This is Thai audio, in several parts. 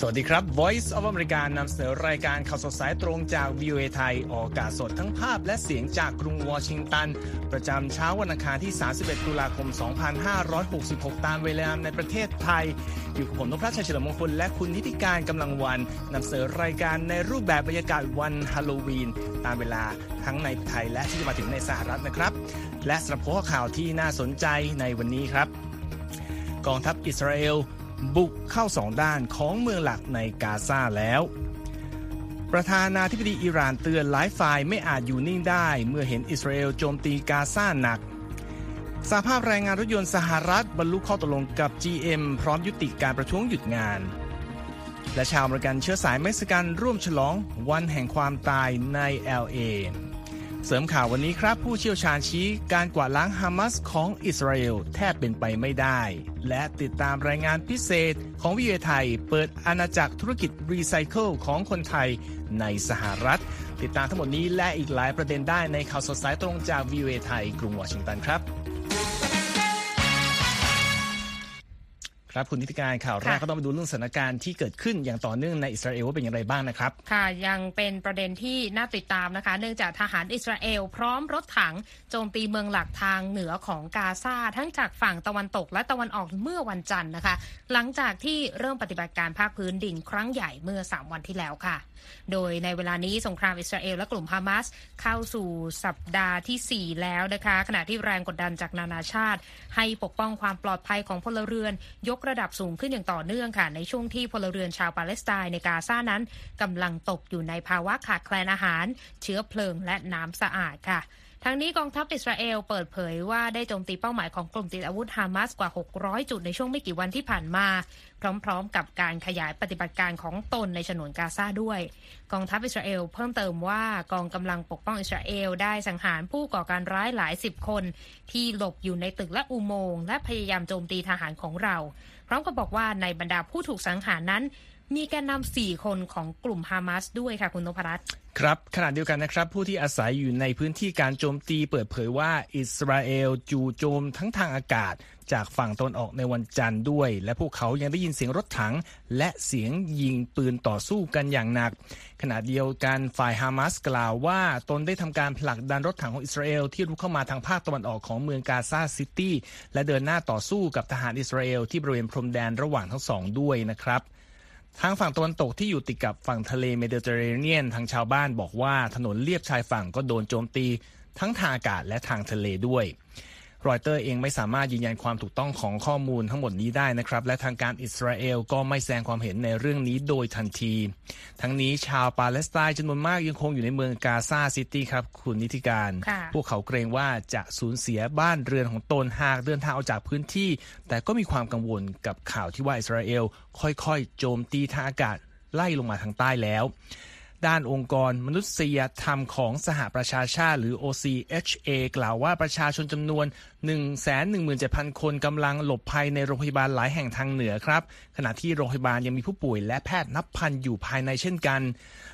สวัสดีครับ Voice of America นำเสนอรายการข่าวสดสายตรงจาก VOA ไทย ออกอากาศสดทั้งภาพและเสียงจากกรุงวอชิงตัน ประจำเช้าวันอังคารที่ 31 ตุลาคม 2566 ตามเวลาในประเทศไทย อยู่กับผมนพรัชชัยเฉลิมมงคลและคุณนิติการกำลังวันนำเสนอรายการในรูปแบบบรรยากาศวันฮาโลวีน ตามเวลาทั้งในไทยและที่จะมาถึงในสหรัฐนะครับ และสำหรับหัวข่าวที่น่าสนใจในวันนี้ครับ กองทัพอิสราเอล บุกเข้าสองด้านของเมืองหลักในกาซาแล้ว ประธานาธิบดีอิหร่านเตือนหลายฝ่ายไม่อาจอยู่นิ่งได้ เมื่อเห็นอิสราเอลโจมตีกาซาหนักสหภาพแรงงานรถยนต์สหรัฐบรรลุข้อตกลงกับ GM พร้อมยุติการประท้วงหยุดงาน และชาวอเมริกันเชื้อสายเม็กซิกันร่วมฉลองวันแห่งความตายใน LA เสริมข่าววันนี้ครับ ผู้เชี่ยวชาญชี้การกวาดล้างฮามาสของอิสราเอลแทบเป็นไปไม่ได้ และติดตามรายงานพิเศษของวิเอไทย เปิดอาณาจักรธุรกิจรีไซเคิลของคนไทยในสหรัฐ ติดตามทั้งหมดนี้และอีกหลายประเด็นได้ในข่าวสดสายตรงจากวิเอไทย กรุงวอชิงตันครับ ครับคุณนิติการข่าวแรกค่ะก็ต้องไปดูเรื่องสถานการณ์ที่เกิดขึ้นอย่างต่อเนื่องในอิสราเอลว่าเป็นอย่างไรบ้างนะครับ ค่ะยังเป็นประเด็นที่น่าติดตามนะคะ เนื่องจากทหารอิสราเอลพร้อมรถถังโจมตีเมืองหลักทางเหนือของกาซาทั้งจากฝั่งตะวันตกและตะวันออกเมื่อวันจันทร์นะคะ หลังจากที่เริ่มปฏิบัติการภาคพื้นดินครั้งใหญ่เมื่อ 3 วันที่แล้วค่ะ โดยในเวลานี้สงครามอิสราเอลและกลุ่มฮามาสเข้าสู่สัปดาห์ทีสี่4 แล้วนะคะ ขณะที่แรงกดดันจากนานาชาติ ให้ปกป้องความปลอดภัยของพลเรือนยกระดับสูงขึ้นอย่างต่อเนื่องค่ะ ในช่วงที่พลเรือนชาวปาเลสไตน์ในกาซานั้นกำลังตกอยู่ในภาวะขาดแคลนอาหาร เชื้อเพลิงและน้ำสะอาดค่ะทั้งนี้กองทัพอิสราเอลเปิดเผยว่าได้โจมตีเป้าหมายของกลุ่มติดอาวุธฮามาสกว่า 600 จุดในช่วงไม่กี่วันที่ผ่านมา พร้อมๆ กับการขยายปฏิบัติการของตนในฉนวนกาซาด้วย กองทัพอิสราเอลเพิ่มเติมว่ากองกำลังปกป้องอิสราเอลได้สังหารผู้ก่อการร้ายหลายสิบคน ที่หลบอยู่ในตึกและอุโมงค์และพยายามโจมตีทหารของเรา พร้อมกับบอกว่าในบรรดาผู้ถูกสังหารนั้น มีแกนนำสี่คนของกลุ่มฮามาสด้วยค่ะคุณนพรัตน์ครับขณะเดียวกันนะครับ ผู้ที่อาศัยอยู่ในพื้นที่การโจมตีเปิดเผยว่าอิสราเอลจู่โจมทั้งทางอากาศ จากฝั่งตะวันออกในวันจันทร์ด้วย และพวกเขายังได้ยินเสียงรถถัง และเสียงยิงปืนต่อสู้กันอย่างหนัก ขณะเดียวกันฝ่ายฮามาสกล่าวว่าตนได้ทำการผลักดันรถถังของอิสราเอลที่รุกเข้ามาทางภาคตะวันออกของเมืองกาซาซิตี้และเดินหน้าต่อสู้กับทหารอิสราเอลที่บริเวณพรมแดนระหว่างทั้งสองด้วยนะครับ ทางฝั่งตะวันตกที่อยู่ติดกับฝั่งทะเลเมดิเตอร์เรเนียนทางชาวบ้านบอกว่าถนนเลียบชายฝั่งก็โดนโจมตีทั้งทางอากาศและทางทะเลด้วย รอยเตอร์เองไม่สามารถยืนยันความถูกต้องของข้อมูลทั้งหมดนี้ได้นะครับ และทางการอิสราเอลก็ไม่แสดงความเห็นในเรื่องนี้โดยทันที ทั้งนี้ชาวปาเลสไตน์จำนวนมากยังคงอยู่ในเมืองกาซาซิตี้ครับ คุณนิติการค่ะพวกเขาเกรงว่าจะสูญเสียบ้านเรือนของตนหากเดินทางออกจากพื้นที่ แต่ก็มีความกังวลกับข่าวที่ว่าอิสราเอลค่อยๆ โจมตีทางอากาศไล่ลงมาทางใต้แล้ว ด้านองค์กร มนุษยธรรมของสหประชาชาติ หรือ OCHA กล่าวว่าประชาชนจำนวน 117,000 คนกำลังหลบภัยในโรงพยาบาลหลายแห่งทางเหนือครับ ขณะที่โรงพยาบาลยังมีผู้ป่วยและแพทย์นับพันอยู่ภายในเช่นกัน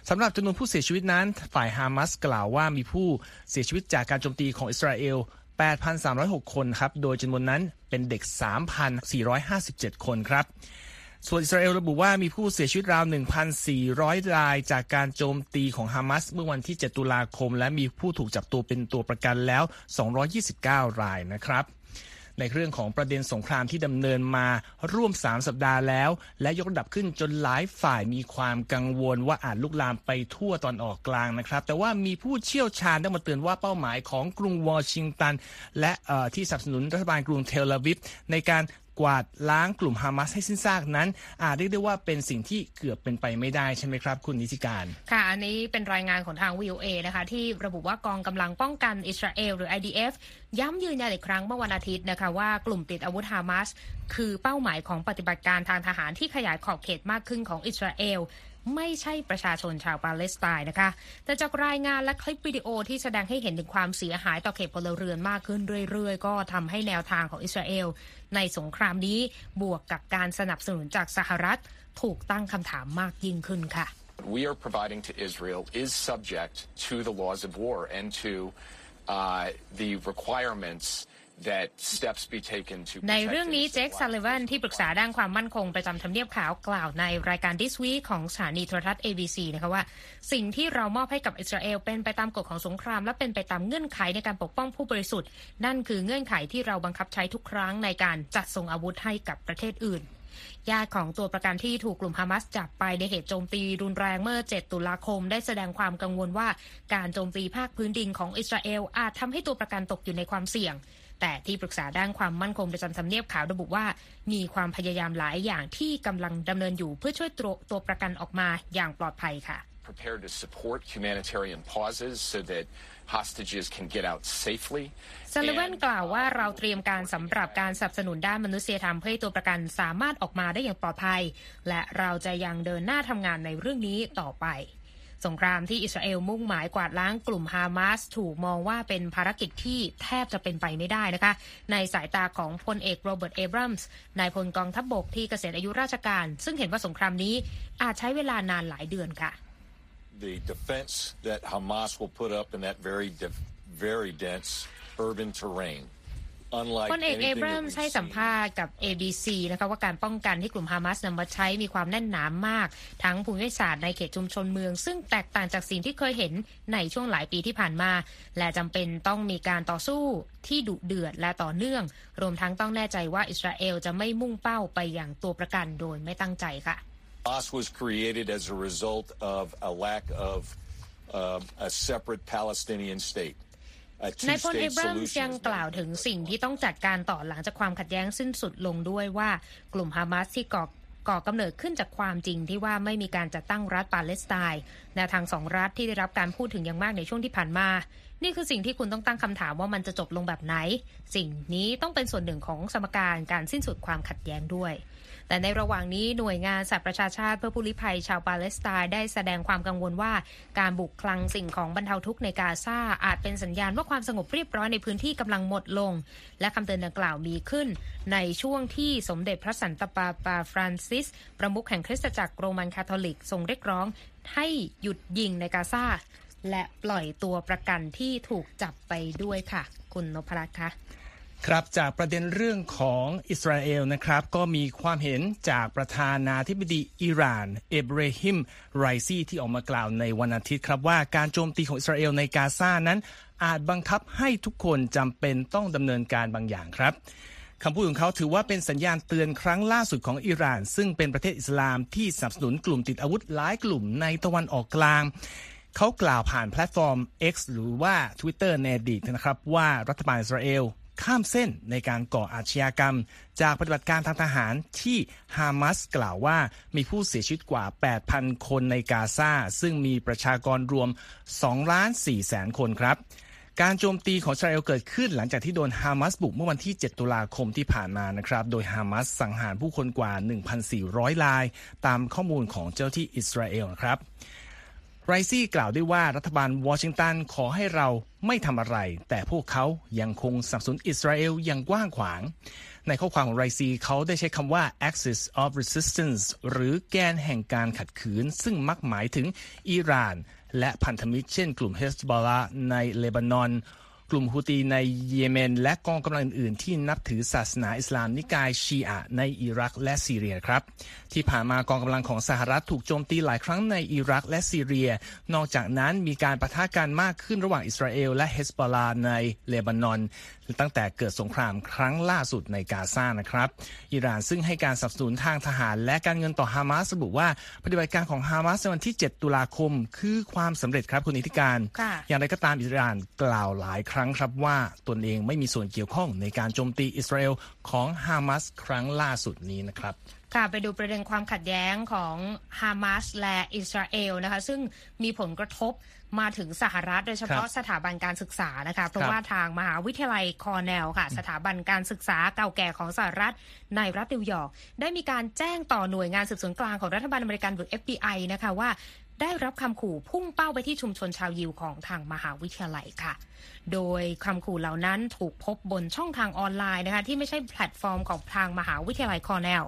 สำหรับจำนวนผู้เสียชีวิตนั้น ฝ่ายฮามาสกล่าวว่ามีผู้เสียชีวิตจากการโจมตีของอิสราเอล8,306 คนครับ โดยจำนวนนั้นเป็นเด็ก 3,457 คนครับ ส่วนอิสราเอลระบุว่ามีผู้เสียชีวิตราว 1,400 ราย จากการโจมตีของฮามาสเมื่อวันที่ 7 ตุลาคม และมีผู้ถูกจับตัวเป็นตัวประกันแล้ว 229 รายนะครับในเรื่องของประเด็นสงครามที่ดำเนินมาร่วม 3 สัปดาห์แล้ว และยกระดับขึ้นจนหลายฝ่ายมีความกังวลว่าอาจลุกลามไปทั่วตอนออกกลางนะครับ แต่ว่ามีผู้เชี่ยวชาญได้มาเตือนว่าเป้าหมายของกรุงวอชิงตัน และที่สนับสนุนรัฐบาลกรุงเทลอาวิฟในการ กวาดล้างกลุ่มฮามาสให้สิ้นซากนั้น อาจเรียกได้ว่าเป็นสิ่งที่เกือบเป็นไปไม่ได้ใช่ไหมครับคุณนิติการ ค่ะ อันนี้เป็นรายงานของทาง VOA นะคะ ที่ระบุว่ากองกำลังป้องกันอิสราเอลหรือ IDF ย้ำยืนยันอีกครั้งเมื่อวันอาทิตย์นะคะว่ากลุ่มติดอาวุธฮามาสคือเป้าหมายของปฏิบัติการทางทหารที่ขยายขอบเขตมากขึ้นของอิสราเอล ไม่ใช่ประชาชนชาวปาเลสไตน์นะคะ แต่จากรายงานและคลิปวิดีโอที่แสดงให้เห็นถึงความเสียหายต่อเขตพลเรือนมากขึ้นเรื่อยๆ ก็ทำให้แนวทางของอิสราเอล ในสงครามนี้บวกกับการสนับสนุนจากสหรัฐ ถูกตั้งคำถามมากยิ่งขึ้นค่ะ we are providing to Israel is subject to the laws of war and to uh, the requirements that steps be taken to ใน protect เรื่องนี้ innocent เจค lives. ซัลลิวันที่ปรึกษาด้านความมั่นคงประจำทำเนียบขาวกล่าวในรายการ This Week ของสถานีโทรทัศน์ ABC นะคะว่า สิ่งที่เรามอบให้กับอิสราเอลเป็นไปตามกฎของสงคราม และเป็นไปตามเงื่อนไขในการปกป้องผู้บริสุทธิ์ นั่นคือเงื่อนไขที่เราบังคับใช้ทุกครั้งในการจัดส่งอาวุธให้กับประเทศอื่นญาติของตัวประกันที่ถูกกลุ่มฮามาสจับไปในเหตุโจมตีรุนแรงเมื่อ 7 ตุลาคม ได้แสดงความกังวลว่าการโจมตีภาคพื้นดินของอิสราเอลอาจทำให้ตัวประกันตกอยู่ในความเสี่ยง แต่ที่ปรึกษาด้านความมั่นคงประจำทำเนียบขาวระบุว่า มีความพยายามหลายอย่างที่กำลังดำเนินอยู่เพื่อช่วยตัวตัวประกันออกมาอย่างปลอดภัยค่ะ prepared to support humanitarian pauses so that hostages can get out safely. ซัลลิวัน And, กล่าวว่า uh, เราเตรียมการสำหรับการสนับสนุนด้านมนุษยธรรมเพื่อให้ตัวประกันสามารถออกมาได้อย่างปลอดภัย และเราจะยังเดินหน้าทำงานในเรื่องนี้ต่อไป สงครามที่อิสราเอลมุ่งหมายกวาดล้างกลุ่มฮามาสถูกมองว่าเป็นภารกิจที่แทบจะเป็นไปไม่ได้นะคะ ในสายตาของพลเอกโรเบิร์ตเอบรัมส์นายพลกองทัพบบกที่เกษียณอายุราชการ ซึ่งเห็นว่าสงครามนี้อาจใช้เวลานานหลายเดือนค่ะ the defense that Hamas will put up in that very, very dense urban terrain. Unlike พลเอกเอ anything เบร that ม we've ให้สัม seen ภาษณ์กับ ABC นะคะว่าการป้องกันที่กลุ่มฮามาสนำมาใช้มีความแน่นหนามาก ทั้งภูมิศาสตร์ในเขตชุมชนเมือง ซึ่งแตกต่างจากสิ่งที่เคยเห็นในช่วงหลายปีที่ผ่านมา และจำเป็นต้องมีการต่อสู้ที่ดุเดือดและต่อเนื่อง รวมทั้งต้องแน่ใจว่าอิสราเอลจะไม่มุ่งเป้าไปอย่างตัวประกันโดยไม่ตั้งใจค่ะ Hamas was created as a result of a lack of uh, a separate Palestinian state. A นายพลเอ two-state เบรม solution ยัง is กล่าวถึงสิ่งที่ต้องจัดการต่อหลังจากความขัดแย้งสิ้นสุดลงด้วยว่ากลุ่มฮามาสที่ก่อก่อกำเนิดขึ้นจากความจริงที่ว่าไม่มีการจัดตั้งรัฐปาเลสไตน์แนวทางสองรัฐที่ได้รับการพูดถึงอย่างมากในช่วงที่ผ่านมา นี่คือสิ่งที่คุณต้องตั้งคำถามว่ามันจะจบลงแบบไหน สิ่งนี้ต้องเป็นส่วนหนึ่งของสมการการสิ้นสุดความขัดแย้งด้วย แต่ในระหว่างนี้หน่วยงานสหประชาชาติเพื่อผู้ลี้ภัยชาวปาเลสไตน์ได้แสดงความกังวลว่า การบุกคลังสิ่งของบรรเทาทุกข์ในกาซาอาจเป็นสัญญาณว่าความสงบเรียบร้อยในพื้นที่กำลังหมดลง และคำเตือนดังกล่าวมีขึ้น ในช่วงที่สมเด็จพระสันตะปาปาฟรานซิส ประมุขแห่งคริสตจักรโรมันคาทอลิกทรงเรียกร้อง ให้หยุดยิงในกาซาและปล่อยตัวประกันที่ถูกจับไปด้วยค่ะ คุณนพรัตน์คะ ครับจากประเด็นเรื่องของอิสราเอลนะครับ ก็มีความเห็นจากประธานาธิบดีอิหร่าน เอบรฮิมไรซีที่ออกมากล่าวในวันอาทิตย์ครับว่าการโจมตีของอิสราเอลในกาซานั้น อาจบังคับให้ทุกคนจำเป็นต้องดำเนินการบางอย่างครับคำพูดของเขาถือว่าเป็นสัญญาณเตือนครั้งล่าสุดของอิหร่าน ซึ่งเป็นประเทศอิสลามที่สนับสนุนกลุ่มติดอาวุธหลายกลุ่มในตะวันออกกลางเขากล่าวผ่านแพลตฟอร์ม X หรือว่า Twitter ในอดีตนะครับว่ารัฐบาลอิสราเอล ข้ามเส้นในการก่ออาชญากรรม จากปฏิบัติการทางทหารที่ฮามาสกล่าวว่ามีผู้เสียชีวิตกว่า 8,000 คนในกาซาซึ่งมีประชากรรวม2ล้าน4แสนคนครับการโจมตีของอิสราเอลเกิดขึ้นหลังจากที่โดนฮามาสบุกเมื่อวันที่ 7 ตุลาคมที่ผ่านมานะครับ โดยฮามาสสังหารผู้คนกว่า 1,400 ราย ตามข้อมูลของเจ้าที่อิสราเอลครับ ไรซี่กล่าวด้วยว่ารัฐบาลวอชิงตันขอให้เราไม่ทำอะไร แต่พวกเขายังคงสนับสนุนอิสราเอลอย่างกว้างขวาง ในข้อความของไรซีเขาได้ใช้คำว่า axis of resistance หรือแกนแห่งการขัดขืน ซึ่งมักหมายถึงอิหร่าน และพันธมิตรเช่นกลุ่มเฮสบอลาในเลบานอน กลุ่มฮูตีในเยเมน และกองกำลังอื่น ๆ ที่นับถือศาสนาอิสลามนิกายชีอะในอิรักและซีเรียครับ ที่ผ่านมากองกำลังของสหรัฐถูกโจมตีหลายครั้งในอิรักและซีเรีย นอกจากนั้นมีการประทะกันมากขึ้นระหว่างอิสราเอลและเฮสบอลาในเลบานอนตั้งแต่เกิดสงครามครั้งล่าสุดในกาซานะครับ อิหร่านซึ่งให้การสนับสนุนทางทหาร และการเงินต่อฮามาสระบุว่าปฏิบัติการของฮามาสในวันที่ 7 ตุลาคม คือความสำเร็จครับคุณอิทธิการค่ะอย่างไรก็ตามอิหร่านกล่าวหลายครั้งครับว่าตนเองไม่มีส่วนเกี่ยวข้องในการโจมตีอิสราเอลของฮามาสครั้งล่าสุดนี้นะครับ ค่ะไปดูประเด็นความขัดแย้งของฮามาสและอิสราเอลนะคะซึ่งมีผลกระทบมาถึงสหรัฐ โดยเฉพาะครับสถาบันการศึกษานะคะเพราะว่าทางมหาวิทยาลัยคอร์เนลค่ะ สถาบันการศึกษาเก่าแก่ของสหรัฐในรัฐนิวยอร์กได้มีการแจ้งต่อหน่วยงานสืบสวนกลางของรัฐบาลอเมริกันหรือ FBI นะคะว่าได้รับคำขู่พุ่งเป้าไปที่ชุมชนชาวยิวของทางมหาวิทยาลัยค่ะ โดยคำขู่เหล่านั้นถูกพบบนช่องทางออนไลน์นะคะที่ไม่ใช่แพลตฟอร์มของทางมหาวิทยาลัยคอร์เนล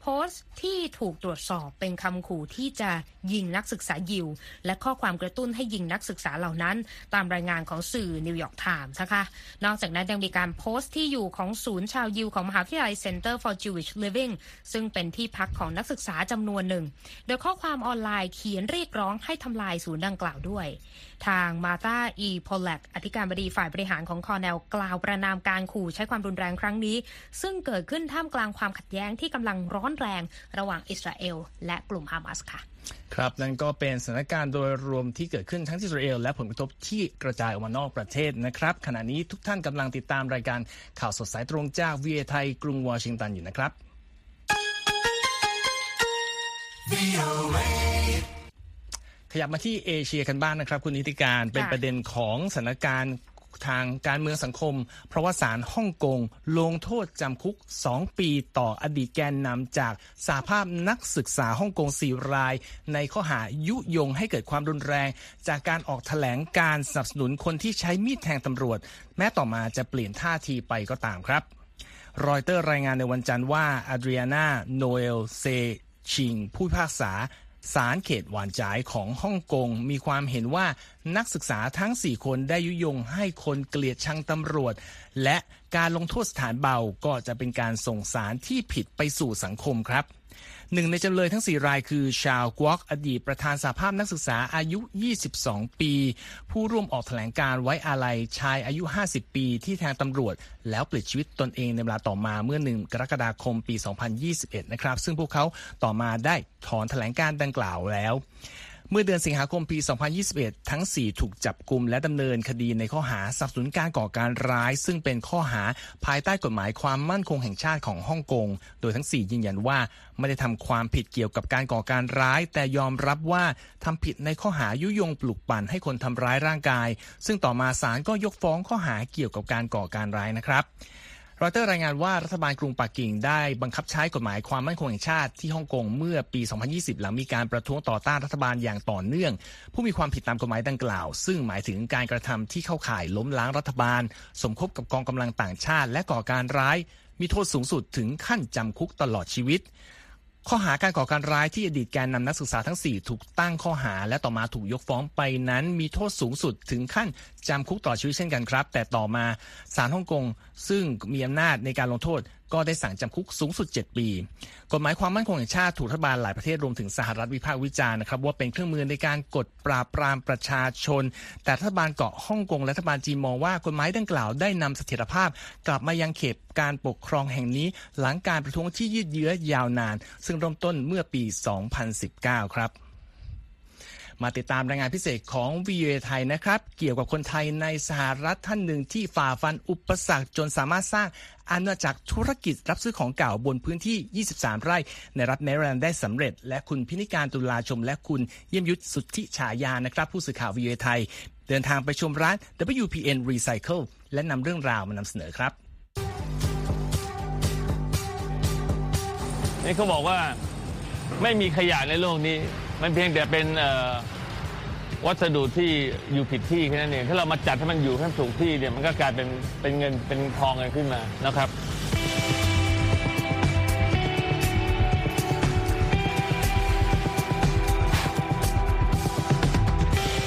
โพสต์ที่ถูกตรวจสอบเป็นคำขู่ที่จะยิงนักศึกษายิว และข้อความกระตุ้นให้ยิงนักศึกษาเหล่านั้น ตามรายงานของสื่อนิวยอร์กไทมส์นะคะนอกจากนั้นยังมีการโพสต์ที่อยู่ของศูนย์ชาวยิวของมหาวิทยาลัย Center for Jewish Living ซึ่งเป็นที่พักของนักศึกษาจำนวนหนึ่ง โดยข้อความออนไลน์เขียนเรียกร้องให้ทำลายศูนย์ดังกล่าวด้วย ทาง Martha E. Pollack อธิการบดีฝ่ายบริหารของคอร์เนลกล่าวประณามการขู่ใช้ความรุนแรงครั้งนี้ ซึ่งเกิดขึ้นท่ามกลางความขัดแย้งที่กำลังร้อนแรงระหว่างอิสราเอล และกลุ่มฮามาสค่ะครับ นั่นก็เป็นสถานการณ์โดยรวมที่เกิดขึ้นทั้งที่อิสราเอลและผลกระทบที่กระจายออกมานอกประเทศนะครับ ขณะนี้ทุกท่านกำลังติดตามรายการข่าวสดสายตรงจากวีไทยกรุงวอชิงตันอยู่นะครับ ขยับมาที่เอเชียกันบ้างนนะครับ คุณนิติการเป็นประเด็นของสถานการณ์ทางการเมืองสังคม เพราะว่าศาลฮ่องกงลงโทษจำคุก 2 ปีต่ออดีตแกนนำจากสาภาพนักศึกษาฮ่องกง4ราย ในข้อหายุยงให้เกิดความรุนแรง จากการออกแถลงการสนับสนุนคนที่ใช้มีดแทงตำรวจ แม้ต่อมาจะเปลี่ยนท่าทีไปก็ตามครับ รอยเตอร์รายงานในวันจันทร์ว่าอาดรียนาโนเอลเซชิงผู้พิพากษา ศาลเขตหวานจ่ายของฮ่องกงมีความเห็นว่านักศึกษาทั้ง 4 คนได้ยุยงให้คนเกลียดชังตำรวจ และการลงโทษสถานเบาก็จะเป็นการส่งสารที่ผิดไปสู่สังคมครับ หนึ่งในจำเลยทั้ง 4 รายคือ ชาวกวอกอดีตประธานสาภาพนักศึกษาอายุ 22 ปี ผู้ร่วมออกแถลงการไว้อาลัยชายอายุ 50 ปี ที่แทงตำรวจ แล้วปลิดชีวิตตนเองในเวลาต่อมาเมื่อหนึ่งกรกฎาคมปี 2021 นะครับ ซึ่งพวกเขาต่อมาได้ถอนแถลงการดังกล่าวแล้ว เมื่อเดือนสิงหาคมปี 2021 ทั้ง 4 ถูกจับกลุ่มและดำเนินคดีในข้อหาสับสนุนการก่อการร้าย ซึ่งเป็นข้อหาภายใต้กฎหมายความมั่นคงแห่งชาติของฮ่องกง โดยทั้ง 4 ยืนยันว่า ไม่ได้ทำความผิดเกี่ยวกับการก่อการร้าย แต่ยอมรับว่าทำผิดในข้อหายุยงปลุกปั่นให้คนทำร้ายร่างกาย ซึ่งต่อมาศาลก็ยกฟ้องข้อหาเกี่ยวกับการก่อการร้ายนะครับ รอยเตอร์รายงานว่ารัฐบาลกรุงปักกิ่งได้บังคับใช้กฎหมายความมั่นคงแห่งชาติที่ฮ่องกงเมื่อปี 2020 หลังมีการประท้วงต่อต้านรัฐบาลอย่างต่อเนื่อง ผู้มีความผิดตามกฎหมายดังกล่าว ซึ่งหมายถึงการกระทำที่เข้าข่ายล้มล้างรัฐบาล สมคบกับกองกำลังต่างชาติ และก่อการร้าย มีโทษสูงสุดถึงขั้นจำคุกตลอดชีวิต ข้อหาการก่อการร้ายที่อดีตแกนนำนักศึกษาทั้ง 4 ถูกตั้งข้อหา และต่อมาถูกยกฟ้องไปนั้น มีโทษสูงสุดถึงขั้นจำคุกต่อชีวิตเช่นกันครับ แต่ต่อมาศาลฮ่องกงซึ่งมีอำนาจในการลงโทษ ก็ได้สั่งจำคุกสูงสุด 7 ปี กฎหมายความมั่นคงแห่งชาติถูกรัฐบาลหลายประเทศรวมถึงสหรัฐวิพากษ์วิจารณ์นะครับว่าเป็นเครื่องมือในการกดปราบปรามประชาชน แต่รัฐบาลเกาะฮ่องกงและรัฐบาลจีนมองว่ากฎหมายดังกล่าวได้นำเสถียรภาพ กลับมายังเขตการปกครองแห่งนี้ หลังการประท้วงที่ยืดเยื้อยาวนาน ซึ่งเริ่มต้นเมื่อปี 2019 ครับ มาติดตามรายงานพิเศษของ VOA ไทยนะครับ เกี่ยวกับคนไทยในสหรัฐท่านหนึ่งที่ฝ่าฟันอุปสรรคจนสามารถสร้างอาณาจักรธุรกิจรับซื้อของเก่าบนพื้นที่ 23 ไร่ ในรัฐแมริแลนด์ได้สำเร็จ และคุณพินิการตุลาชม และคุณเยี่ยมยุทธสุทธิฉายานะครับ ผู้สื่อข่าว VOA ไทย เดินทางไปชมร้าน WPN Recycle และนำเรื่องราวมานำเสนอครับนี่เขาบอกว่าไม่มีขยะในโลกนี้ มันเพียงแต่เป็นวัสดุที่อยู่ผิดที่แค่นั้นเองถ้าเรามาจัดให้มันอยู่ให้ถูกที่เนี่ยมันก็กลายเป็นเป็นเงินเป็นทองกันขึ้นมานะครับ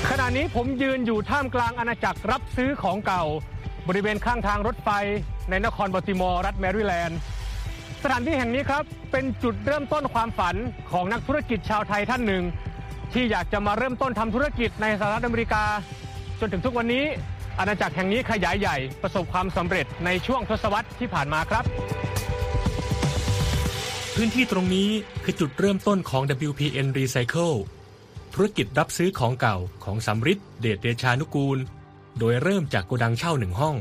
ขณะนี้ผมยืนอยู่ท่ามกลางอาณาจักรรับซื้อของเก่า บริเวณข้างทางรถไฟในนครบัลติมอร์รัฐแมริแลนด์ สถานที่แห่งนี้ครับ เป็นจุดเริ่มต้นความฝันของนักธุรกิจชาวไทยท่านหนึ่ง ที่อยากจะมาเริ่มต้นทำธุรกิจในสหรัฐอเมริกา จนถึงทุกวันนี้ อาณาจักรแห่งนี้ขยายใหญ่ประสบความสำเร็จในช่วงทศวรรษที่ผ่านมาครับ พื้นที่ตรงนี้คือจุดเริ่มต้นของ WPN Recycle ธุรกิจรับซื้อของเก่าของสำริดเดชเดชานุกูล โดยเริ่มจากโกดังเช่าหนึ่งห้อง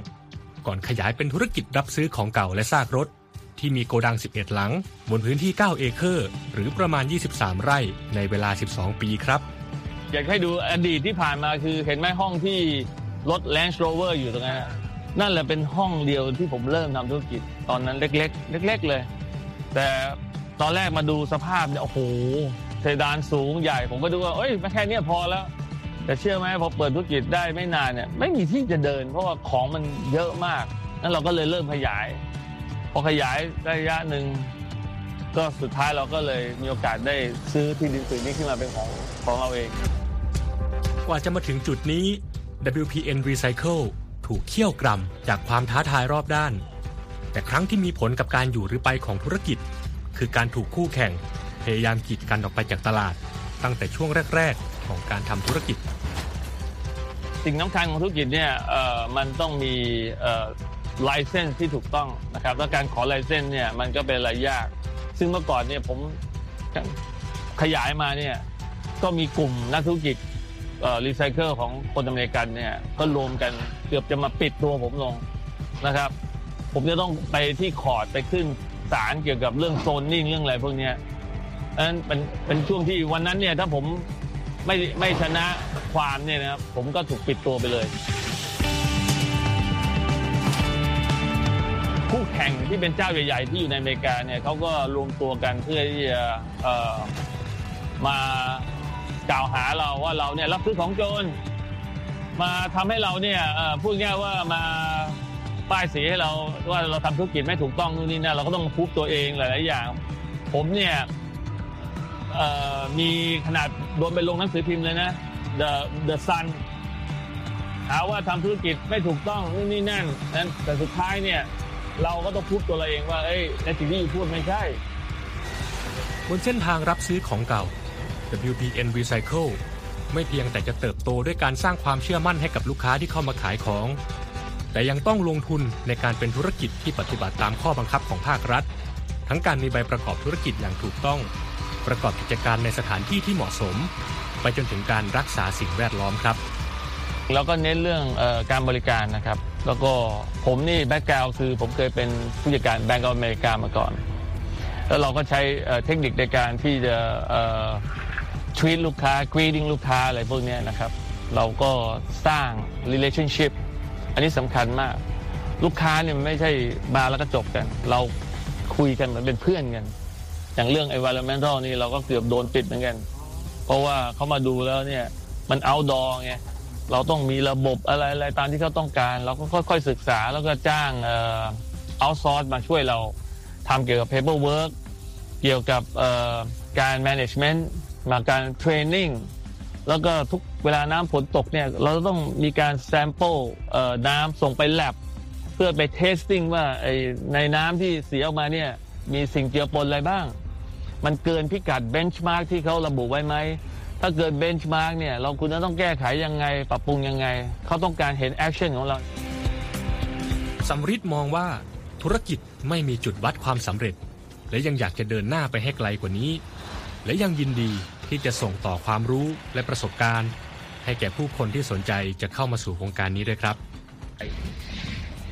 ก่อนขยายเป็นธุรกิจรับซื้อของเก่าและซากรถ ที่มีโกดัง 11 หลัง บนพื้นที่ 9 เอเคอร์ หรือประมาณ 23 ไร่ในเวลา 12 ปีครับ อยากให้ดูอดีตที่ผ่านมาคือเห็นไหมห้องที่รถ Land Rover อยู่ตรงนั้นนั่นแหละเป็นห้องเดียวที่ผมเริ่มทำธุรกิจตอนนั้นเล็ก ๆ เล็ก ๆ เลย แต่ตอนแรกมาดูสภาพเนี่ยโอ้โหเพดานสูงใหญ่ ผมก็ดูว่าเอ้ยแค่นี้พอแล้ว แต่เชื่อไหมพอเปิดธุรกิจได้ไม่นานเนี่ยไม่มีที่จะเดิน เพราะว่าของมันเยอะมากนั้นเราก็เลยเริ่มขยาย พอขยายระยะหนึ่งก็สุดท้ายเราก็เลยมีโอกาสได้ซื้อที่ดินผืนนี้ขึ้นมาเป็นของของเราเอง กว่าจะมาถึงจุดนี้ WPN Recycle ถูกเคี่ยวกรำจากความท้าทายรอบด้าน แต่ครั้งที่มีผลกับการอยู่หรือไปของธุรกิจ คือการถูกคู่แข่ง พยายามกีดกันออกไปจากตลาด ตั้งแต่ช่วงแรก ๆ ของการทำธุรกิจ สิ่งสำคัญของธุรกิจเนี่ยเอ่อมันต้องมี ไลเซนส์ที่ถูกต้องนะครับ แล้วการขอไลเซนส์เนี่ยมันก็เป็นอะไรยาก ซึ่งเมื่อก่อนเนี่ยผมขยายมาเนี่ยก็มีกลุ่มนักธุรกิจรีไซเคิลของคนอเมริกันเนี่ยก็รวมกันเกือบจะมาปิดตัวผมลงนะครับ ผมจะต้องไปที่คอร์ดไปขึ้นศาลเกี่ยวกับเรื่องโซนนิ่งเรื่องอะไรพวกนี้ยนั้นเป็นเป็นช่วงที่วันนั้นเนี่ยถ้าผมไม่ไม่ชนะความเนี่ยนะครับผมก็ถูกปิดตัวไปเลย คู่แข่งที่เป็นเจ้าใหญ่ ๆ ที่อยู่ในอเมริกาเนี่ยเขาก็รวมตัวกันเพื่อที่จะมากล่าวหาเราว่าเราเนี่ยรับซื้อของโจรมาทำให้เราเนี่ยพูดง่ายว่ามาป้ายสีให้เราว่าเราทำธุรกิจไม่ถูกต้องนู่นนี่นั่นเราก็ต้องพูดตัวเองหลายๆอย่าง ผมเนี่ยมีขนาดโดนไปลงหนังสือพิมพ์เลยนะ The The Sun หาว่าทำธุรกิจไม่ถูกต้องนู่นนี่นั่นนั้นแต่สุดท้ายเนี่ย เราก็ต้องพูดตัวเราเองว่าเอ้ยในสิ่งที่อยู่พูดไม่ใช่ บนเส้นทางรับซื้อของเก่า WPN Recycle ไม่เพียงแต่จะเติบโตด้วยการสร้างความเชื่อมั่นให้กับลูกค้าที่เข้ามาขายของ แต่ยังต้องลงทุนในการเป็นธุรกิจที่ปฏิบัติตามข้อบังคับของภาครัฐ ทั้งการมีใบประกอบธุรกิจอย่างถูกต้อง ประกอบกิจการในสถานที่ที่เหมาะสม ไปจนถึงการรักษาสิ่งแวดล้อมครับ แล้วก็เน้นเรื่องเออการบริการนะครับ แล้วก็ผมนี่แบ็กกราวคือผมเคยเป็นผู้จัดการแบงก์อเมริกามาก่อน แล้วเราก็ใช้เทคนิคในการที่จะเอ่อ treat ลูกค้า greeting ลูกค้าอะไรพวกนี้นะครับ เราก็สร้าง relationship อันนี้สำคัญมาก ลูกค้าเนี่ยมันไม่ใช่มาแล้วก็จบกัน เราคุยกันเหมือนเป็นเพื่อนกัน อย่างเรื่อง environmental นี่เราก็เกือบโดนปิดเหมือนกัน เพราะว่าเขามาดูแล้วเนี่ยมัน outdoor ไง เราต้องมีระบบอะไรอะไรตามที่เขาต้องการ เราก็ค่อย ๆศึกษาแล้วก็จ้างเอ่อ outsource มาช่วยเราทำเกี่ยวกับ paperwork เกี่ยวกับการ management มาการ training แล้วก็ทุกเวลาน้ำฝนตกเนี่ยเราต้องมีการ sample เอ่อน้ำส่งไป lab เพื่อไป testing ว่าไอในน้ำที่เสียออกมาเนี่ยมีสิ่งเจือปนอะไรบ้าง มันเกินพิกัด benchmark ที่เขาระบุไว้ไหม ถ้าเกิด benchmark เนี่ยเราคุณจะต้องแก้ไขยังไง ปรับปรุงยังไง เขาต้องการเห็น action ของเราสำริดมองว่าธุรกิจไม่มีจุดวัดความสำเร็จ และยังอยากจะเดินหน้าไปให้ไกลกว่านี้ และยังยินดีที่จะส่งต่อความรู้และประสบการณ์ ให้แก่ผู้คนที่สนใจจะเข้ามาสู่โครงการนี้ด้วยครับ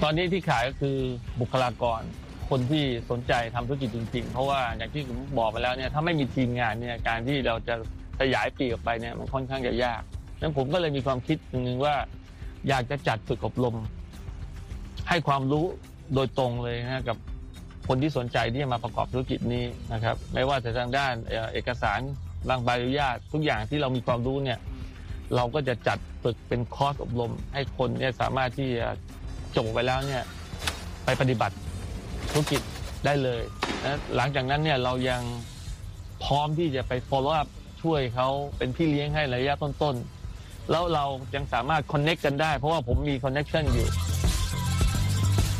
ตอนนี้ที่ขายก็คือบุคลากรคนที่สนใจทำธุรกิจจริง ๆ เพราะว่าอย่างที่ผมบอกไปแล้วเนี่ยถ้าไม่มีทีมงานเนี่ยการที่เราจะ ขยายปีออกไปเนี่ยมันค่อนข้างจะยากนั้นผมก็เลยมีความคิดหนึ่งว่า อยากจะจัดฝึกอบรม ให้ความรู้โดยตรงเลยนะกับคนที่สนใจที่จะมาประกอบธุรกิจนี้นะครับ ไม่ว่าจะทางด้านเอกสารบางใบอนุญาต ทุกอย่างที่เรามีความรู้เนี่ยเราก็จะจัดฝึกเป็นคอร์สอบรม ให้คนเนี่ยสามารถที่จะจบไปแล้วเนี่ยไปปฏิบัติธุรกิจได้เลยนะหลังจากนั้นเนี่ยเรายังพร้อมที่จะไป follow up ช่วยเขาเป็นพี่เลี้ยงให้ระยะต้นๆ แล้วเรายังสามารถ connect กันได้เพราะว่าผมมี connection อยู่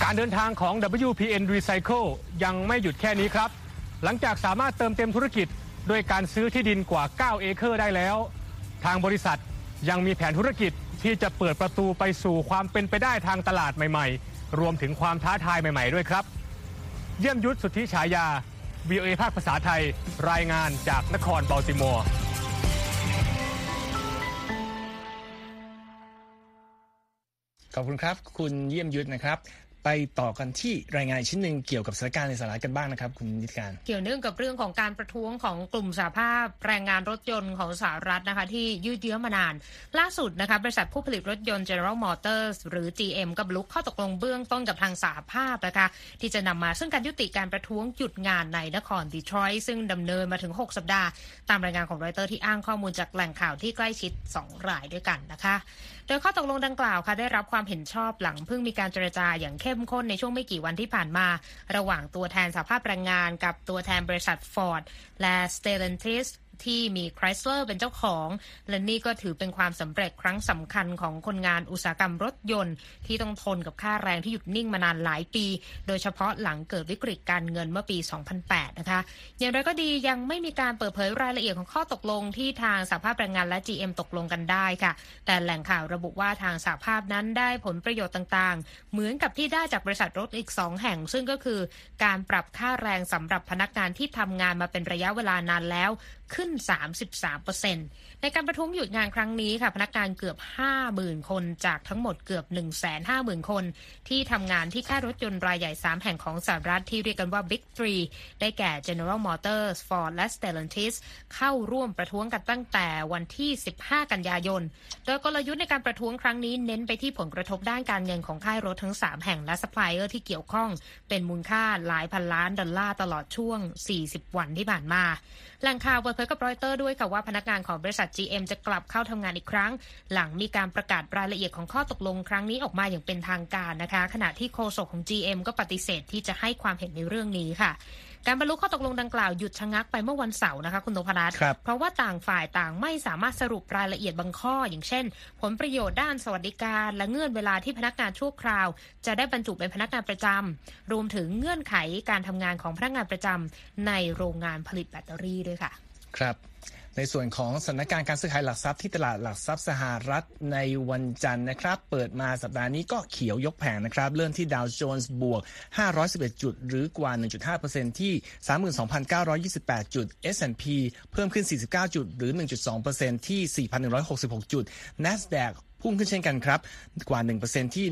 การเดินทางของ WPN Recycle ยังไม่หยุดแค่นี้ครับ หลังจากสามารถเติมเต็มธุรกิจด้วยการซื้อที่ดินกว่า 9 เอเคอร์ได้แล้ว ทางบริษัทยังมีแผนธุรกิจที่จะเปิดประตูไปสู่ความเป็นไปได้ทางตลาดใหม่ ๆ รวมถึงความท้าทายใหม่ ๆ ด้วยครับ เยี่ยมยุทธสุทธิฉายา VOA ภาคภาษาไทย รายงานจากนครบัลติมอร์ขอบคุณครับ คุณเยี่ยมยุทธนะครับ ไปต่อกันที่รายงานชิ้นหนึ่งเกี่ยวกับสถานการณ์ในสหรัฐกันบ้างนะครับ คุณนิติการ เกี่ยวเนื่องกับเรื่องของการประท้วงของกลุ่มสหภาพแรงงานรถยนต์ของสหรัฐนะคะ ที่ยืดเยื้อมานาน ล่าสุดนะคะบริษัทผู้ผลิตรถยนต์ General Motors หรือ GM กับลุกข้อตกลงเบื้องต้นกับทางสหภาพนะคะที่จะนำมาซึ่งการยุติการประท้วงหยุดงานในนครดีทรอยต์ซึ่งดำเนินมาถึง 6 สัปดาห์ ตามรายงานของรอยเตอร์ที่อ้างข้อมูลจากแหล่งข่าวที่ใกล้ชิด 2 รายด้วยกันนะคะ โดยข้อตกลงดังกล่าวค่ะได้รับความเห็นชอบหลังเพิ่งมีการเจรจาอย่างเข้มข้นในช่วงไม่กี่วันที่ผ่านมา ระหว่างตัวแทนสหภาพแรงงานกับตัวแทนบริษัทฟอร์ดและสเตเลนทิส ที่มี Chrysler เป็นเจ้าของ และนี่ก็ถือเป็นความสำเร็จครั้งสำคัญของคนงานอุตสาหกรรมรถยนต์ ที่ต้องทนกับค่าแรงที่หยุดนิ่งมานานหลายปี โดยเฉพาะหลังเกิดวิกฤตการเงินเมื่อปี 2008 นะคะ อย่างไรก็ดียังไม่มีการเปิดเผยรายละเอียดของข้อตกลงที่ทางสหภาพแรงงานและ GM ตกลงกันได้ค่ะ แต่แหล่งข่าวระบุว่าทางสหภาพนั้นได้ผลประโยชน์ต่างๆ เหมือนกับที่ได้จากบริษัทรถอีก 2 แห่ง ซึ่งก็คือการปรับค่าแรงสำหรับพนักงานที่ทำงานมาเป็นระยะเวลานานแล้ว ขึ้น 33%ในการประท้วงหยุดงานครั้งนี้ค่ะ พนักงานเกือบ 50,000 คนจากทั้งหมดเกือบ 150,000 คน ที่ทำงานที่ค่ายรถยนต์รายใหญ่ 3 แห่งของสหรัฐที่เรียกกันว่า Big Three ได้แก่ General Motors Ford และ Stellantis เข้าร่วมประท้วงกันตั้งแต่วันที่ 15 กันยายน โดยกลยุทธ์ในการประท้วงครั้งนี้เน้นไปที่ผลกระทบด้านการเงินของค่ายรถทั้ง 3 แห่งและซัพพลายเออร์ที่เกี่ยวข้อง เป็นมูลค่าหลายพันล้านดอลลาร์ตลอดช่วง 40 วันที่ผ่านมาแหล่งข่าวเปิดเผยกับรอยเตอร์ด้วยค่ะว่าพนักงานของบริษัท GM จะกลับเข้าทำงานอีกครั้ง หลังมีการประกาศรายละเอียดของข้อตกลงครั้งนี้ออกมาอย่างเป็นทางการนะคะ ขณะที่โฆษกของ GM ก็ปฏิเสธที่จะให้ความเห็นในเรื่องนี้ค่ะการบรรลุข้อตกลงดังกล่าวหยุดชะงักไปเมื่อวันเสาร์นะคะคุณนพรัตน์ครับเพราะว่าต่างฝ่ายต่างไม่สามารถสรุปรายละเอียดบางข้อ อย่างเช่น ผลประโยชน์ด้านสวัสดิการ และเงื่อนเวลาที่พนักงานชั่วคราว จะได้บรรจุเป็นพนักงานประจำรวมถึงเงื่อนไขการทำงานของพนักงานประจำในโรงงานผลิตแบตเตอรี่ด้วยค่ะ ครับในส่วนของสถานการณ์การซื้อขายหลักทรัพย์ที่ตลาดหลักทรัพย์สหรัฐในวันจันทร์นะครับ เปิดมาสัปดาห์นี้ก็เขียวยกแผงนะครับ เริ่มที่ดาวโจนส์บวก 511 จุด หรือกว่า 1.5%ที่ 32,928 จุด S&P เพิ่มขึ้น 49 จุด หรือ 1.2%ที่ 4,166 จุด NASDAQ พุ่งขึ้นเช่นกันครับ กว่า 1%ที่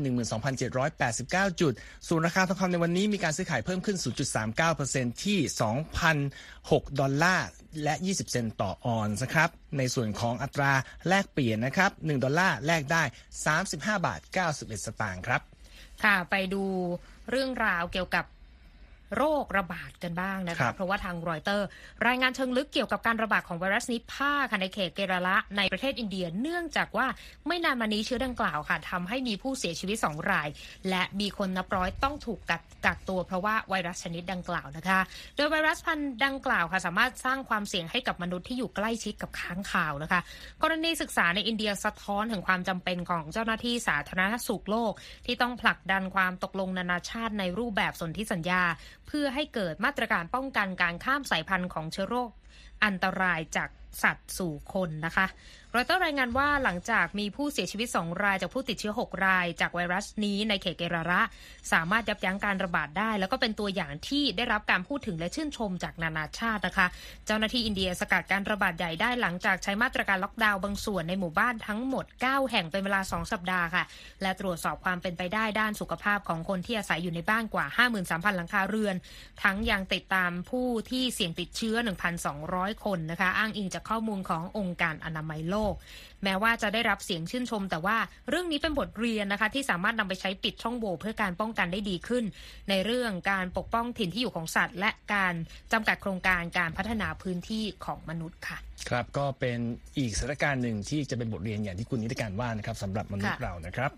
12,789 จุด ส่วนราคาทองคำในวันนี้มีการซื้อขายเพิ่มขึ้น 0.39%ที่ 2,006 ดอลลาร์และ 20 เซนต์ต่อออนซ์นะครับ ในส่วนของอัตราแลกเปลี่ยนนะครับ 1 ดอลลาร์แลกได้ 35 บาท 91 สตางค์ครับ ค่ะ ไปดูเรื่องราวเกี่ยวกับ โรคระบาดกันบ้างนะครัคะบเพราะว่าทางรอยเตอร์ รายงานเชิงลึกเกี่ยวกับการระบาดของไวรัสนิพาค่ะในเขตเกราละในประเทศอินเดีย เนื่องจากว่าไม่นานมานี้เชื้อดังกล่าวค่ะทำให้มีผู้เสียชีวิต 2 ราย และมีคนนับร้อยต้องถูกกักกักตัวเพราะว่าไวรัสชนิดดังกล่าวนะคะ โดยไวรัสพันธุ์ดังกล่าวค่ะสามารถสร้างความเสี่ยงให้กับมนุษย์ที่อยู่ใกล้ชิดกับค้างคาวนะคะ กรณีศึกษาในอินเดียสะท้อนถึงความจำเป็นของเจ้าหน้าที่สาธารณสุขโลก ที่ต้องผลักดันความตกลงนานาชาติในรูปแบบสนธิสัญญาเพื่อให้เกิดมาตรการป้องกันการข้ามสายพันธุ์ของเชื้อโรค อันตรายจาก สัตว์สู่คนนะคะรอยเตอร์รายงานว่าหลังจากมีผู้เสียชีวิต 2 รายจากผู้ติดเชื้อ 6 ราย จากไวรัสนี้ในเขตเกราระ สามารถยับยั้งการระบาดได้ แล้วก็เป็นตัวอย่างที่ได้รับการพูดถึงและชื่นชมจากนานาชาตินะคะ เจ้าหน้าที่อินเดียสกัดการระบาดใหญ่ได้หลังจากใช้มาตรการล็อกดาวน์บางส่วนในหมู่บ้านทั้งหมด 9 แห่งเป็นเวลา 2 สัปดาห์ค่ะ และตรวจสอบความเป็นไปได้ด้านสุขภาพของคนที่อาศัยอยู่ในบ้านกว่า 53,000 หลังคาเรือน ทั้งยังติดตามผู้ที่เสี่ยงติดเชื้อ 1,200 คนนะคะ อ้างอิงจากข้อมูลขององค์การอนามัยโลก แม้ว่าจะได้รับเสียงชื่นชม แต่ว่าเรื่องนี้เป็นบทเรียนนะคะ ที่สามารถนำไปใช้ปิดช่องโหว่เพื่อการป้องกันได้ดีขึ้น ในเรื่องการปกป้องถิ่นที่อยู่ของสัตว์ และการจำกัดโครงการการพัฒนาพื้นที่ของมนุษย์ค่ะ ครับก็เป็นอีกสถานการณ์หนึ่งที่จะเป็นบทเรียนอย่างที่คุณนิติการว่านะครับสำหรับมนุษย์เรานะครับ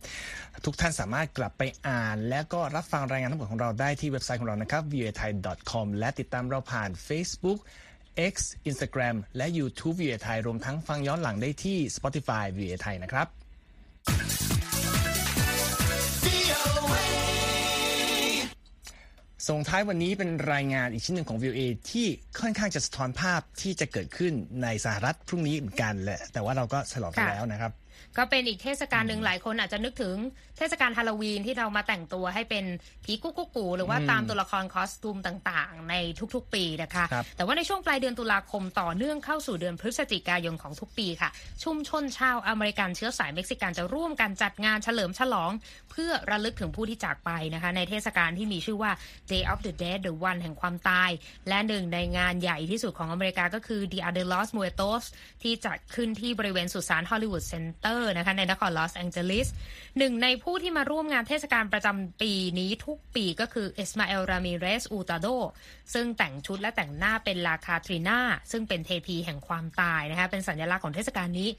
ทุกท่านสามารถกลับไปอ่าน และก็รับฟังรายงานทั้งหมดของเราได้ที่เว็บไซต์ของเรานะครับ v a t h a i c o m และติดตามเราผ่าน Facebook X Instagram และ YouTube v a t h a i รวมทั้งฟังย้อนหลังได้ที่ Spotify v a t h a i นะครับส่งท้ายวันนี้เป็นรายงานอีกชิ้นหนึ่งของ VOA ที่ค่อนข้างจะสะท้อนภาพที่จะเกิดขึ้นในสหรัฐพรุ่งนี้เหมือนกันแหละแต่ว่าเราก็ฉลองกันค่ะแล้วนะครับก็ เป็นอีกเทศกาลหนึ่งหลายคนอาจจะนึกถึงเทศกาลฮาโลวีนที่เรามาแต่งตัวให้เป็นผีกุ๊กกุ๊กกูหรือว่าตามตัวละครคอสตูมต่างๆ ในทุกๆ ปีนะคะครับแต่ว่าในช่วงปลายเดือนตุลาคมต่อเนื่องเข้าสู่เดือนพฤศจิกายนของทุกปีค่ะ ชุมชนชาวอเมริกันเชื้อสายเม็กซิกันจะร่วมกันจัดงานเฉลิมฉลอง เพื่อระลึกถึงผู้ที่จากไปนะคะ ในเทศกาลที่มีชื่อว่า Day of the Dead หรือวันแห่งความตาย และหนึ่งในงานใหญ่ที่สุดของอเมริกาก็คือ Dia de los Muertos ที่จัดขึ้นที่บริเวณสุสานฮอลลีวูดเซ็นเตอร์นะคะในนครลอสแองเจลิสหนึ่งในผู้ที่มาร่วมงานเทศกาลประจำปีนี้ทุกปีก็คือเอสมาเอลรามิเรสอูตาโดซึ่งแต่งชุดและแต่งหน้าเป็นลาคาทรีนาซึ่งเป็นเทพีแห่งความตายนะคะเป็นสัญลักษณ์ของเทศกาลนี้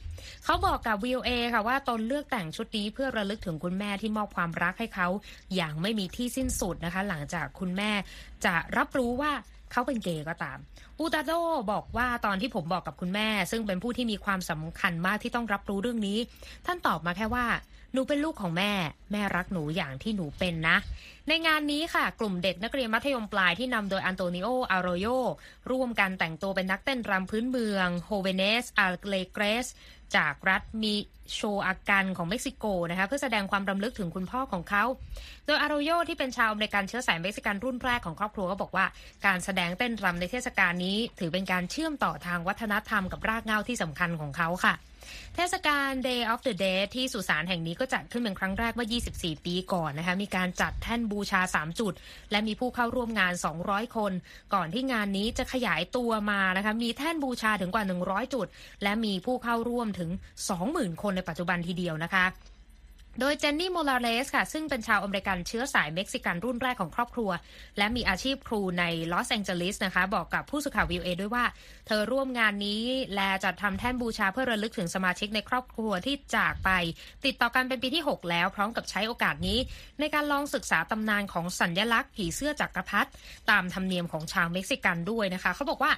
เขาบอกกับ VOA ค่ะว่าตนเลือกแต่งชุดนี้เพื่อระลึกถึงคุณแม่ที่มอบความรักให้เขาอย่างไม่มีที่สิ้นสุดนะคะ หลังจากคุณแม่จะรับรู้ว่า เขาเป็นเกย์ก็ตาม อูตาโดบอกว่าตอนที่ผมบอกกับคุณแม่ ซึ่งเป็นผู้ที่มีความสำคัญมากที่ต้องรับรู้เรื่องนี้ ท่านตอบมาแค่ว่า หนูเป็นลูกของแม่ แม่รักหนูอย่างที่หนูเป็นนะ ในงานนี้ค่ะ กลุ่มเด็กนักเรียนมัธยมปลายที่นำโดยอันโตนิโอ อารโย ร่วมกันแต่งตัวเป็นนักเต้นรำพื้นเมืองโฮเวเนสอาร์เลเกรสจากรัฐมีโชอากันของเม็กซิโกนะคะเพื่อแสดงความรำลึกถึงคุณพ่อของเขา โดยอารโยที่เป็นชาวอเมริกันเชื้อสายเม็กซิกันรุ่นแรกของครอบครัวก็บอกว่า การแสดงเต้นรำในเทศกาลนี้ ถือเป็นการเชื่อมต่อทางวัฒนธรรมกับรากเหง้าที่สำคัญของเขาค่ะ เทศกาล Day of the Dead ที่สุสานแห่งนี้ก็จัดขึ้นเป็นครั้งแรกเมื่อ 24 ปีก่อนนะคะ มีการจัดแท่นบูชา 3 จุด และมีผู้เข้าร่วมงาน 200 คน ก่อนที่งานนี้จะขยายตัวมานะคะ มีแท่นบูชาถึงกว่า 100 จุด และมีผู้เข้าร่วมถึง 20,000 คนในปัจจุบันทีเดียวนะคะ โดยเจนนี่โมลาเรสค่ะ ซึ่งเป็นชาวอเมริกันเชื้อสายเม็กซิกันรุ่นแรกของครอบครัว และมีอาชีพครูในลอสแองเจลิสนะคะ บอกกับผู้สื่อข่าว VOA ด้วยว่า เธอร่วมงานนี้และจัดทำแท่นบูชาเพื่อระลึกถึงสมาชิกในครอบครัวที่จากไป ติดต่อกันเป็นปีที่ 6 แล้ว พร้อมกับใช้โอกาสนี้ ในการลองศึกษาตำนานของสัญลักษณ์ผีเสื้อจักรพรรดิตามธรรมเนียมของชาวเม็กซิกันด้วยนะคะ เขาบอกว่า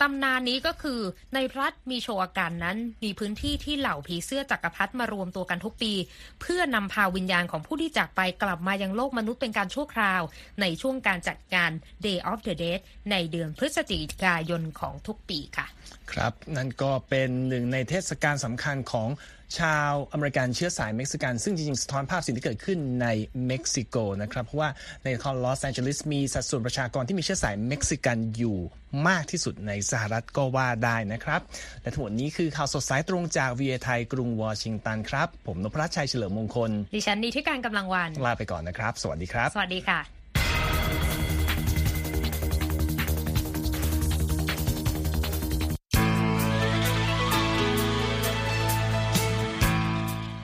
ตำนานนี้ก็คือในรัฐมีโชอาการนั้น มีพื้นที่ที่เหล่าผีเสื้อจักรพรรดิมารวมตัวกันทุกปี เพื่อนำพาวิญญาณของผู้ที่จากไปกลับมายังโลกมนุษย์เป็นการชั่วคราว ในช่วงการจัดงาน Day of the Dead ในเดือนพฤศจิกายนของทุกปีค่ะ ครับ นั่นก็เป็นหนึ่งในเทศกาลสำคัญของ ชาวอเมริกันเชื้อสายเม็กซิกัน ซึ่งจริงๆ สะท้อนภาพสิ่งที่เกิดขึ้นในเม็กซิโกนะครับเพราะว่าในนครลอสแอนเจลิสมีสัดส่วนประชากรที่มีเชื้อสายเม็กซิกันอยู่มากที่สุดในสหรัฐก็ว่าได้นะครับ และทั้งหมดนี้คือข่าวสดสายตรงจากวีโอเอไทยกรุงวอชิงตันครับ ผมนพรัชชัยเฉลิมมงคล ดิฉันนีธิกาญจน์ กำลังวรรณ ลาไปก่อนนะครับ สวัสดีครับ สวัสดีค่ะ